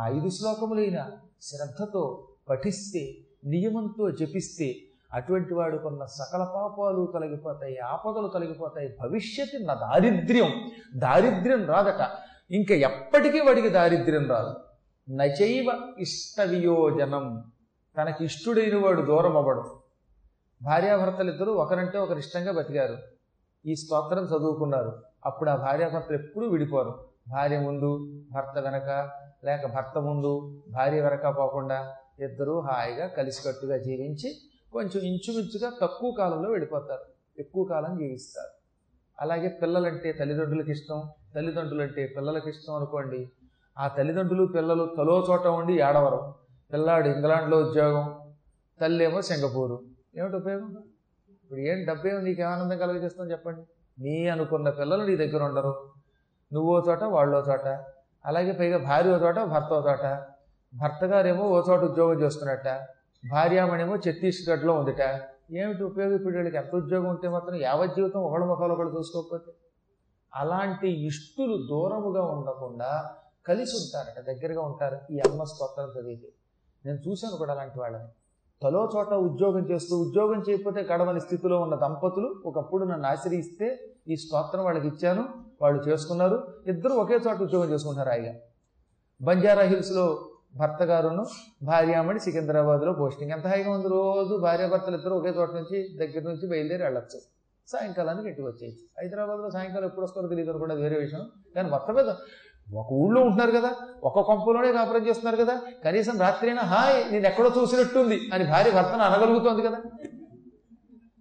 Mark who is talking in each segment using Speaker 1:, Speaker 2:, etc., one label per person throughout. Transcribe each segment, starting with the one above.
Speaker 1: ఆ ఐదు శ్లోకములైన శ్రద్ధతో పఠిస్తే నియమంతో జపిస్తే అటువంటి వాడుకున్న సకల పాపాలు తొలగిపోతాయి ఆపదలు తొలగిపోతాయి భవిష్యత్తు నా దారిద్ర్యం దారిద్ర్యం రాదట. ఇంకా ఎప్పటికీ వాడికి దారిద్ర్యం రాదు. నచైవ ఇష్ట వియోజనం తనకి ఇష్టుడైన వాడు దూరం అవ్వడు. భార్యాభర్తలిద్దరూ ఒకరంటే ఒకరు ఇష్టంగా బతికారు. ఈ స్తోత్రం చదువుకున్నారు. అప్పుడు ఆ భార్యాభర్తలు ఎప్పుడూ విడిపోరు. భార్య ముందు భర్త వెనక లేక భర్త ముందు భార్య వెనక పోకుండా ఇద్దరూ హాయిగా కలిసికట్టుగా జీవించి కొంచెం ఇంచుమించుగా తక్కువ కాలంలో వెళ్ళిపోతారు. ఎక్కువ కాలం జీవిస్తారు. అలాగే పిల్లలంటే తల్లిదండ్రులకు ఇష్టం. తల్లిదండ్రులంటే పిల్లలకి ఇష్టం అనుకోండి. ఆ తల్లిదండ్రులు పిల్లలు తలో చోట ఉండి ఏడవరం. పిల్లాడు ఇంగ్లాండ్లో ఉద్యోగం తల్లేమో సింగపూరు. ఏమిటి ఉపయోగం? ఇప్పుడు ఏం డబ్బేమో నీకు ఆనందం కలగజేస్తాం చెప్పండి. నీ అనుకున్న పిల్లలు నీ దగ్గర ఉండరు. నువ్వో చోట వాళ్ళో చోట. అలాగే పైగా భార్య ఓ చోట భర్త ఓ చోట. భర్త గారేమో ఓ చోట ఉద్యోగం చేస్తున్నట్ట భార్యామణేమో ఛత్తీస్గఢ్లో ఉందిట. ఏమిటి ఉపయోగం? ఇప్పుడు వీళ్ళకి ఎంత ఉద్యోగం ఉంటే మాత్రం యావత్ జీవితం ఒకళ్ళ ముఖాలు ఒకళ్ళు చూసుకోకపోతే. అలాంటి ఇష్టులు దూరముగా ఉండకుండా కలిసి ఉంటారట దగ్గరగా ఉంటారు. ఈ అమ్మ స్తోత్రం చదివితే. నేను చూశాను కూడా అలాంటి వాళ్ళని. తలో చోట ఉద్యోగం చేస్తూ ఉద్యోగం చేయకపోతే గడవని స్థితిలో ఉన్న దంపతులు ఒకప్పుడు నన్ను ఆశ్రయిస్తే ఈ స్తోత్రం వాళ్ళకి ఇచ్చాను. వాళ్ళు చేసుకున్నారు. ఇద్దరు ఒకే చోట ఉద్యోగం చేసుకుంటారు హాయిగా బంజారా హిల్స్లో భర్త గారును భార్యామణి సికింద్రాబాద్లో పోస్టింగ్. ఎంత హాయిగా ఉంది రోజు భార్యాభర్తలు ఇద్దరు ఒకే చోట నుంచి దగ్గర నుంచి బయలుదేరి వెళ్ళొచ్చు. సాయంకాలానికి ఇంటికి వచ్చేయచ్చు. హైదరాబాద్లో సాయంకాలం ఎప్పుడు వస్తారో తెలియదు కూడా వేరే విషయం. కానీ మొత్తం మీద ఒక ఊళ్ళో ఉంటున్నారు కదా ఒక కొంపలోనే కాపురం చేస్తున్నారు కదా కనీసం రాత్రైనా హాయ్ నేను ఎక్కడో చూసినట్టుంది అని భార్య భర్తను అనగలుగుతోంది కదా.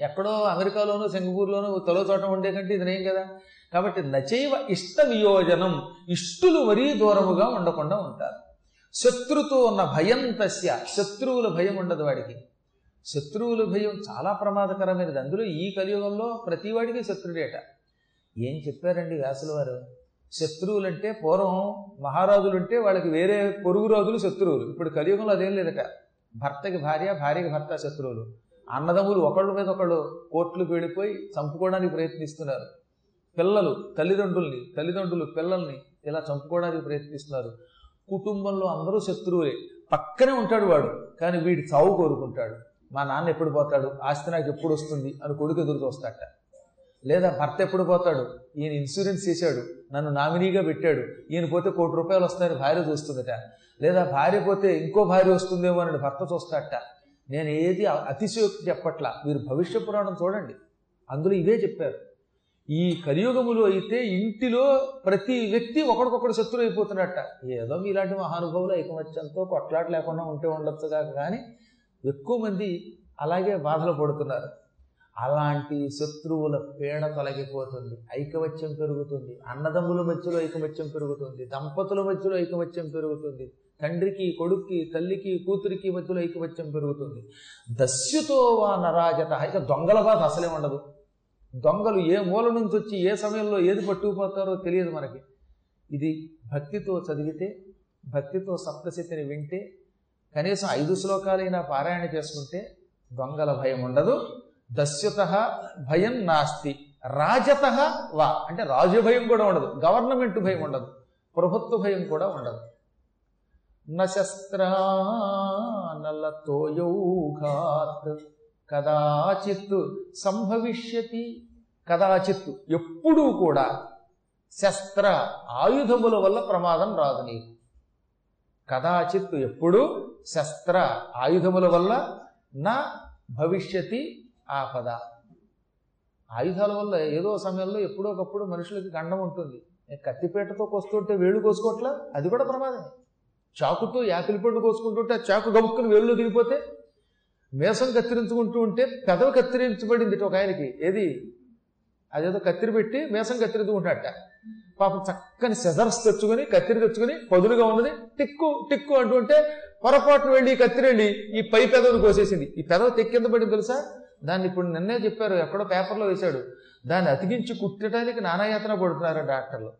Speaker 1: ఎక్కడో అమెరికాలోనూ సింగపూర్లోనూ తలో చోట ఉండే కంటే ఇదేం కదా. కాబట్టి నచైవ ఇష్ట వియోజనం ఇష్టులు మరీ దూరముగా ఉండకుండా ఉంటారు. శత్రుతో ఉన్న భయం తస్య శత్రువుల భయం ఉండదు వాడికి. శత్రువుల భయం చాలా ప్రమాదకరమైనది. అందులో ఈ కలియుగంలో ప్రతి వాడికి శత్రుడేట. ఏం చెప్పారండి వ్యాసుల వారు? శత్రువులంటే పూర్వం మహారాజులుంటే వాళ్ళకి వేరే పొరుగు రాజులు శత్రువులు. ఇప్పుడు కలియుగంలో అదేం లేదట. భర్తకి భార్య భార్యకి భర్త శత్రువులు. అన్నదమ్ములు ఒకళ్ళ మీద ఒకళ్ళు కోట్లు వెళ్ళిపోయి చంపుకోవడానికి ప్రయత్నిస్తున్నారు. పిల్లలు తల్లిదండ్రుల్ని తల్లిదండ్రులు పిల్లల్ని ఇలా చంపుకోవడానికి ప్రయత్నిస్తున్నారు. కుటుంబంలో అందరూ శత్రువులే. పక్కనే ఉంటాడు వాడు కానీ వీడి చావు కోరుకుంటాడు. మా నాన్న ఎప్పుడు పోతాడు? ఆస్తి నాకు ఎప్పుడు వస్తుంది? అని కొడుకు ఎదురు చూస్తాట లేదా భర్త ఎప్పుడు పోతాడు? ఈయన ఇన్సూరెన్స్ చేశాడు నన్ను నామినీగా పెట్టాడు ఈయన పోతే కోటి రూపాయలు వస్తాయని భార్య చూస్తుందట. లేదా భార్య పోతే ఇంకో భార్య వస్తుందేమో అని భర్త చూస్తాట నేను ఏది అతిశయోక్తి చెప్పట్లా? మీరు భవిష్య పురాణం చూడండి. అందులో ఇవే చెప్పారు. ఈ కలియుగములో అయితే ఇంటిలో ప్రతి వ్యక్తి ఒకడికొకడు శత్రువు అయిపోతున్నట్ట ఏదో మీలాంటి మహానుభావులు ఐకమత్యంతో కొట్లాట లేకుండా ఉంటే ఉండొచ్చు కాక కానీ ఎక్కువ మంది అలాగే బాధలు పడుతున్నారు. అలాంటి శత్రువుల పీడ తొలగిపోతుంది ఐకమత్యం పెరుగుతుంది అన్నదమ్ముల మధ్యలో ఐకమత్యం పెరుగుతుంది దంపతుల మధ్యలో ఐకమత్యం పెరుగుతుంది తండ్రికి కొడుక్కి తల్లికి కూతురికి మధ్యలో ఐకమత్యం పెరుగుతుంది. దస్యుతో వా నరాజత. ఇక దొంగల బాధ అసలే ఉండదు. దొంగలు ఏ మూల నుంచి వచ్చి ఏ సమయంలో ఏది పట్టుకుపోతారో తెలియదు మనకి. ఇది భక్తితో చదివితే భక్తితో సప్తశతిని వింటే కనీసం ఐదు శ్లోకాలైనా పారాయణ చేసుకుంటే దొంగల భయం ఉండదు. దస్యుత భయం నాస్తి రాజత వా. అంటే రాజు భయం కూడా ఉండదు గవర్నమెంట్ భయం ఉండదు ప్రభుత్వ భయం కూడా ఉండదు. నశస్త్రానలతోయౌఘాత్ కదాచిత్ సంభవిష్యతి. కదాచిత్ ఎప్పుడూ కూడా శస్త్ర ఆయుధముల వల్ల ప్రమాదం రాదు నీకు. కదాచిత్ ఎప్పుడు శస్త్ర ఆయుధముల వల్ల నా భవిష్యతి ఆపద. ఆయుధాల వల్ల ఏదో సమయంలో ఎప్పుడో ఒకప్పుడు మనుషులకి గండం ఉంటుంది. కత్తిపేటతో కోస్తుంటే వేళ్ళు కోసుకోవట్లా అది కూడా ప్రమాదమే. చాకుతో యాపిల్ పండు కోసుకుంటుంటే చాకు గబుక్కుని వేళ్ళు దిగిపోతే మేసం కత్తిరించుకుంటూ ఉంటే పెదవి కత్తిరించబడింది ఒక ఆయనకి. ఏది? అదేదో కత్తిరి పెట్టి మేసం కత్తిరించుకుంటాడట. పాపం చక్కని సెజర్స్ తెచ్చుకొని కత్తిరి తెచ్చుకొని పదులుగా ఉన్నది. టిక్కు టిక్కు అంటూ ఉంటే పొరపాటును వెళ్ళి కత్తిరి వెళ్ళి ఈ పై పెదవిని కోసేసింది. ఈ పెదవి తెక్కింద పడింది తెలుసా? దాన్ని ఇప్పుడు నిన్నే చెప్పారు ఎక్కడో పేపర్లో వేశాడు. దాన్ని అతికించి కుట్టడానికి నానాయాతన పడుతున్నారు డాక్టర్లు?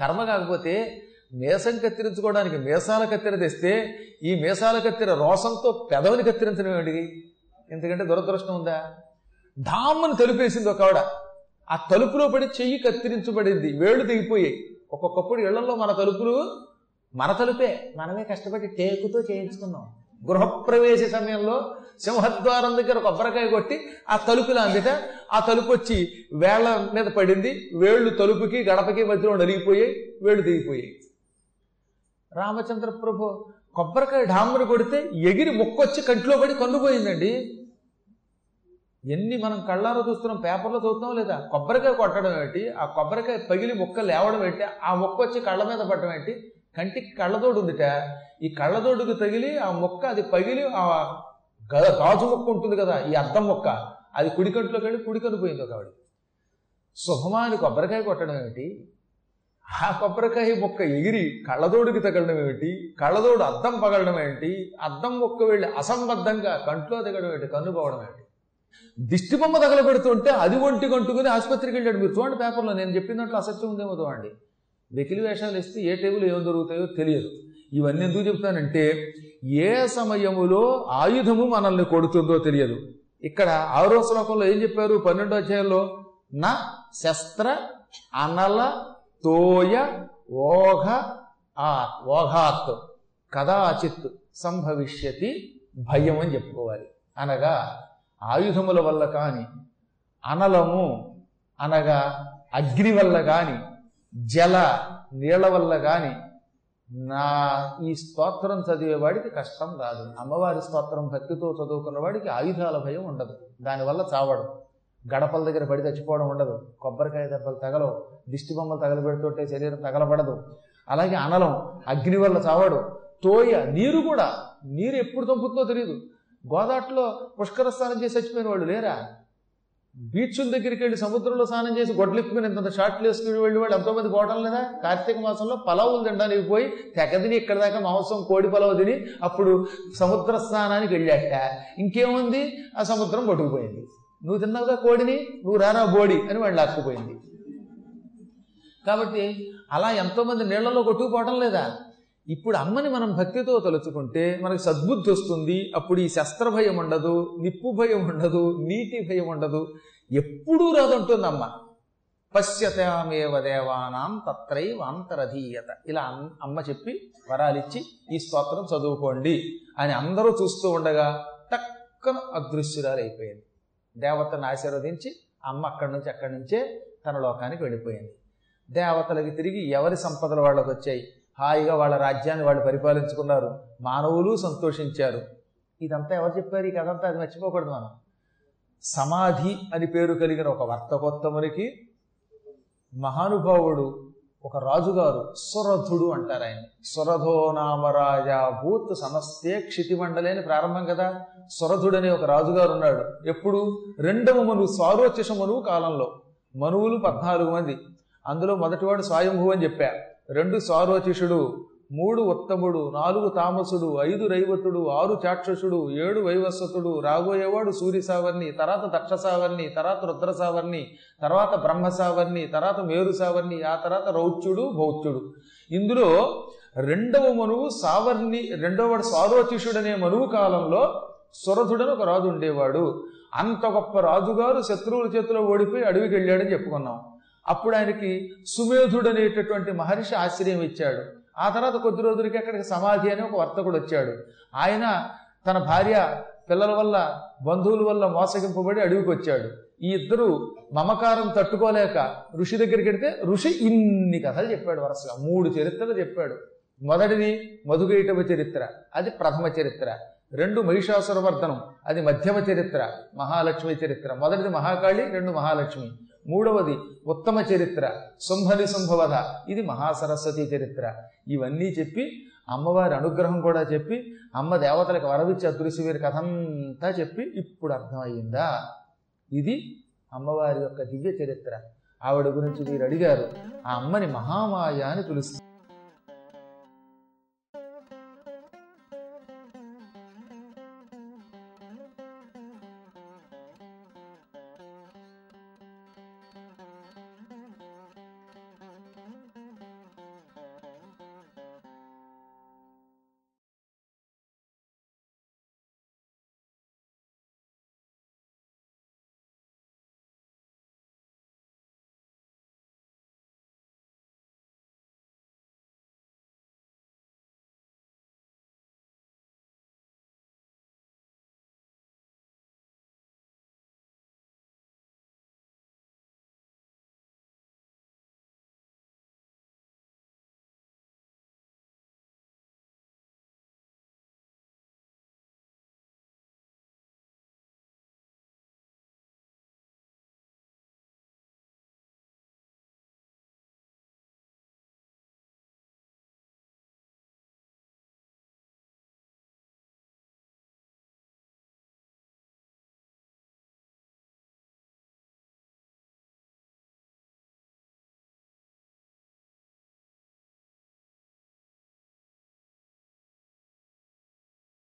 Speaker 1: కర్మ కాకపోతే మేసం కత్తిరించుకోవడానికి మేసాల కత్తెర తెస్తే ఈ మేసాల కత్తెర రోసంతో పెదవిని కత్తిరించడం ఏమిటి? ఎందుకంటే దురదృష్టం ఉందా? ఢామ్మని తలుపేసింది ఒక ఆవిడ. ఆ తలుపులో పడి చెయ్యి కత్తిరించబడింది. వేళ్ళు దిగిపోయాయి ఒక్కొక్కప్పుడు ఇళ్ళలో మన తలుపులు మన తలుపే. మనమే కష్టపడి టేకుతో చేయించుకున్నాం. గృహప్రవేశ సమయంలో సింహద్వారం దగ్గర కొబ్బరికాయ కొట్టి ఆ తలుపులు అందిట ఆ తలుపు వచ్చి వేళ్ళ మీద పడింది. వేళ్ళు తలుపుకి గడపకి మధ్యలో నలిగిపోయాయి. వేళ్ళు దిగిపోయాయి రామచంద్ర ప్రభు కొబ్బరికాయ డామ్మని కొడితే ఎగిరి మొక్కొచ్చి కంట్లో పడి కన్ను ఎన్ని మనం కళ్ళారో చూస్తున్నాం పేపర్లో చూస్తున్నాం లేదా? కొబ్బరికాయ కొట్టడం ఏంటి? ఆ కొబ్బరికాయ పగిలి మొక్క లేవడం ఏంటి? ఆ మొక్క వచ్చి కళ్ళ మీద పడడం ఏంటి? కంటికి కళ్ళదోడు ఉందిట. ఈ కళ్ళదోడుకు తగిలి ఆ మొక్క అది పగిలి ఆ గ- గాజు మొక్క ఉంటుంది కదా ఈ అద్దం మొక్క అది కుడికంట్లోకి వెళ్ళి కుడి పోయింది ఒక ఆవిడ. శుభమాని కొబ్బరికాయ కొట్టడం ఏమిటి ఆ కొబ్బరికాయ మొక్క ఎగిరి కళ్ళదోడుకి తగలడం ఏమిటి? కళ్ళదోడు అద్దం పగలడం ఏంటి అద్దం మొక్క వెళ్ళి అసంబద్ధంగా కంట్లో దిగడం ఏంటి కన్ను పోవడం ఏంటి దిష్టి బొమ్మ తగలబెడుతుంటే అది ఒంటి కంటుకుని ఆసుపత్రికి వెళ్ళాడు. మీరు చూడండి పేపర్లో నేను చెప్పిన దాంట్లో అసత్యం ఉందేమో చూడండి. వెకిలి వేషాలు ఇస్తే ఏ టేబుల్ ఏం దొరుకుతాయో తెలియదు. ఇవన్నీ ఎందుకు చెప్తానంటే ఏ సమయములో ఆయుధము మనల్ని కొడుతుందో తెలియదు. ఇక్కడ ఆరో శ్లోకంలో ఏం చెప్పారు? పన్నెండో అధ్యాయంలో నా శస్త్ర అనల తోయ ఓఘ ఆ ఓఘాత్. కదాచిత్ సంభవిష్యతి భయం అని చెప్పుకోవాలి. అనగా ఆయుధముల వల్ల కాని అనలము అనగా అగ్ని వల్ల కాని జల నీళ్ళ వల్ల కాని నా ఈ స్తోత్రం చదివేవాడికి కష్టం రాదు. అమ్మవారి స్తోత్రం భక్తితో చదువుకున్న వాడికి ఆయుధాల భయం ఉండదు. దానివల్ల చావడం. గడపల దగ్గర పడి చచ్చిపోవడం ఉండదు. కొబ్బరికాయ దెబ్బలు తగలవు. దిష్టి బొమ్మలు తగలబెడుతుంటే శరీరం తగలబడదు. అలాగే అనలం అగ్ని వల్ల చావడు. తోయ నీరు కూడా. నీరు ఎప్పుడు తప్పుతుందో తెలియదు గోదాట్లో పుష్కర స్నానం చేసి చచ్చిపోయిన వాళ్ళు లేరా? బీచ్ల దగ్గరికి వెళ్ళి సముద్రంలో స్నానం చేసి గొడ్లెక్కుని ఇంత షార్ట్లు వేసుకుని వెళ్ళి వాళ్ళు ఎంతోమంది పోవడం లేదా? కార్తీక మాసంలో పలావులు తినడానికి పోయి తెగదిని ఇక్కడ దాకా మాంసం కోడి పలావు తిని అప్పుడు సముద్ర స్నానానికి వెళ్ళాట. ఇంకేముంది? ఆ సముద్రం కొట్టుకుపోయింది నువ్వు తిన్నావుగా కోడిని? నువ్వు రారా బోడి అని వాళ్ళు లాక్కుపోయింది. కాబట్టి అలా ఎంతోమంది నీళ్ళలో కొట్టుకుపోవడం లేదా? ఇప్పుడు అమ్మని మనం భక్తితో తలుచుకుంటే మనకు సద్బుద్ధి వస్తుంది. అప్పుడు ఈ శస్త్ర భయం ఉండదు నిప్పు భయం ఉండదు నీటి భయం ఉండదు. ఎప్పుడూ రాదంటుంది అమ్మ పశ్యతామేవ దేవానాం తత్రైవ అంతరధీయత. ఇలా అమ్- అమ్మ చెప్పి వరాలిచ్చి ఈ స్తోత్రం చదువుకోండి అని అందరూ చూస్తూ ఉండగా టక్కన అదృశ్యురాలు అయిపోయింది దేవతను ఆశీర్వదించి అమ్మ అక్కడి నుంచి అక్కడి నుంచే తన లోకానికి వెళ్ళిపోయింది. దేవతలకి తిరిగి ఎవరి సంపదలు వాళ్ళకి వచ్చాయి? హాయిగా వాళ్ళ రాజ్యాన్ని వాళ్ళు పరిపాలించుకున్నారు. మానవులు సంతోషించారు. ఇదంతా ఎవరు చెప్పారు? ఈ కథంతా అది మర్చిపోకూడదు మనం. సమాధి అని పేరు కలిగిన ఒక వర్తకోత్తమునికి మహానుభావుడు ఒక రాజుగారు సురథుడు అంటారు ఆయన సురథో నామరాజా భూత్ సమస్తే క్షితిమండలేని ప్రారంభం కదా. సురథుడు అనే ఒక రాజుగారు ఉన్నాడు. ఎప్పుడు? రెండవ మనువు స్వారోచిష మనువు కాలంలో. మనువులు పద్నాలుగు మంది. అందులో మొదటివాడు స్వయంభూ అని చెప్పా రెండు సారోచిషుడు మూడు ఉత్తముడు నాలుగు తామసుడు ఐదు రైవతుడు ఆరు చాక్షసుడు ఏడు వైవస్వతుడు రాబోయేవాడు సూర్య సావర్ణి తర్వాత దక్ష సావర్ణి తర్వాత రుద్ర సావర్ణి తర్వాత బ్రహ్మ సావర్ణి తర్వాత మేరు సావర్ణి ఆ తర్వాత రౌచ్యుడు భౌత్యుడు ఇందులో రెండవ మనువు సావర్ణి రెండవ సారోచిషుడు అనే మనువు కాలంలో సురథుడని ఒక రాజు ఉండేవాడు. అంత గొప్ప రాజుగారు శత్రువుల చేతిలో ఓడిపోయి అడవికి వెళ్ళాడని చెప్పుకున్నాం. అప్పుడు ఆయనకి సుమేధుడు అనేటటువంటి మహర్షి ఆశ్రయం ఇచ్చాడు. ఆ తర్వాత కొద్ది రోజులకి అక్కడికి సమాధి అని ఒక వర్తకుడు వచ్చాడు. ఆయన తన భార్య పిల్లల వల్ల బంధువుల వల్ల మోసగింపబడి అడవికి వచ్చాడు ఈ ఇద్దరు మమకారం తట్టుకోలేక ఋషి దగ్గరికి వెడితే ఋషి ఇన్ని కథలు చెప్పాడు వరుసగా మూడు చరిత్రలు చెప్పాడు. మొదటిది మధుగైటవ చరిత్ర. అది ప్రథమ చరిత్ర. రెండు మహిషాసురవర్ధనం అది మధ్యమ చరిత్ర. మహాలక్ష్మి చరిత్ర. మొదటిది మహాకాళి రెండు మహాలక్ష్మి. మూడవది ఉత్తమ చరిత్ర. శుంభని శుంభవధ ఇది మహాసరస్వతి చరిత్ర. ఇవన్నీ చెప్పి అమ్మవారి అనుగ్రహం కూడా చెప్పి అమ్మ దేవతలకు వరవిచ్చి అదృశ్యవీరి కథంతా చెప్పి ఇప్పుడు అర్థమయ్యిందా ఇది అమ్మవారి యొక్క దివ్య చరిత్ర. ఆవిడ గురించి మీరు అడిగారు. ఆ అమ్మని మహామాయ అని పిలుస్తారు.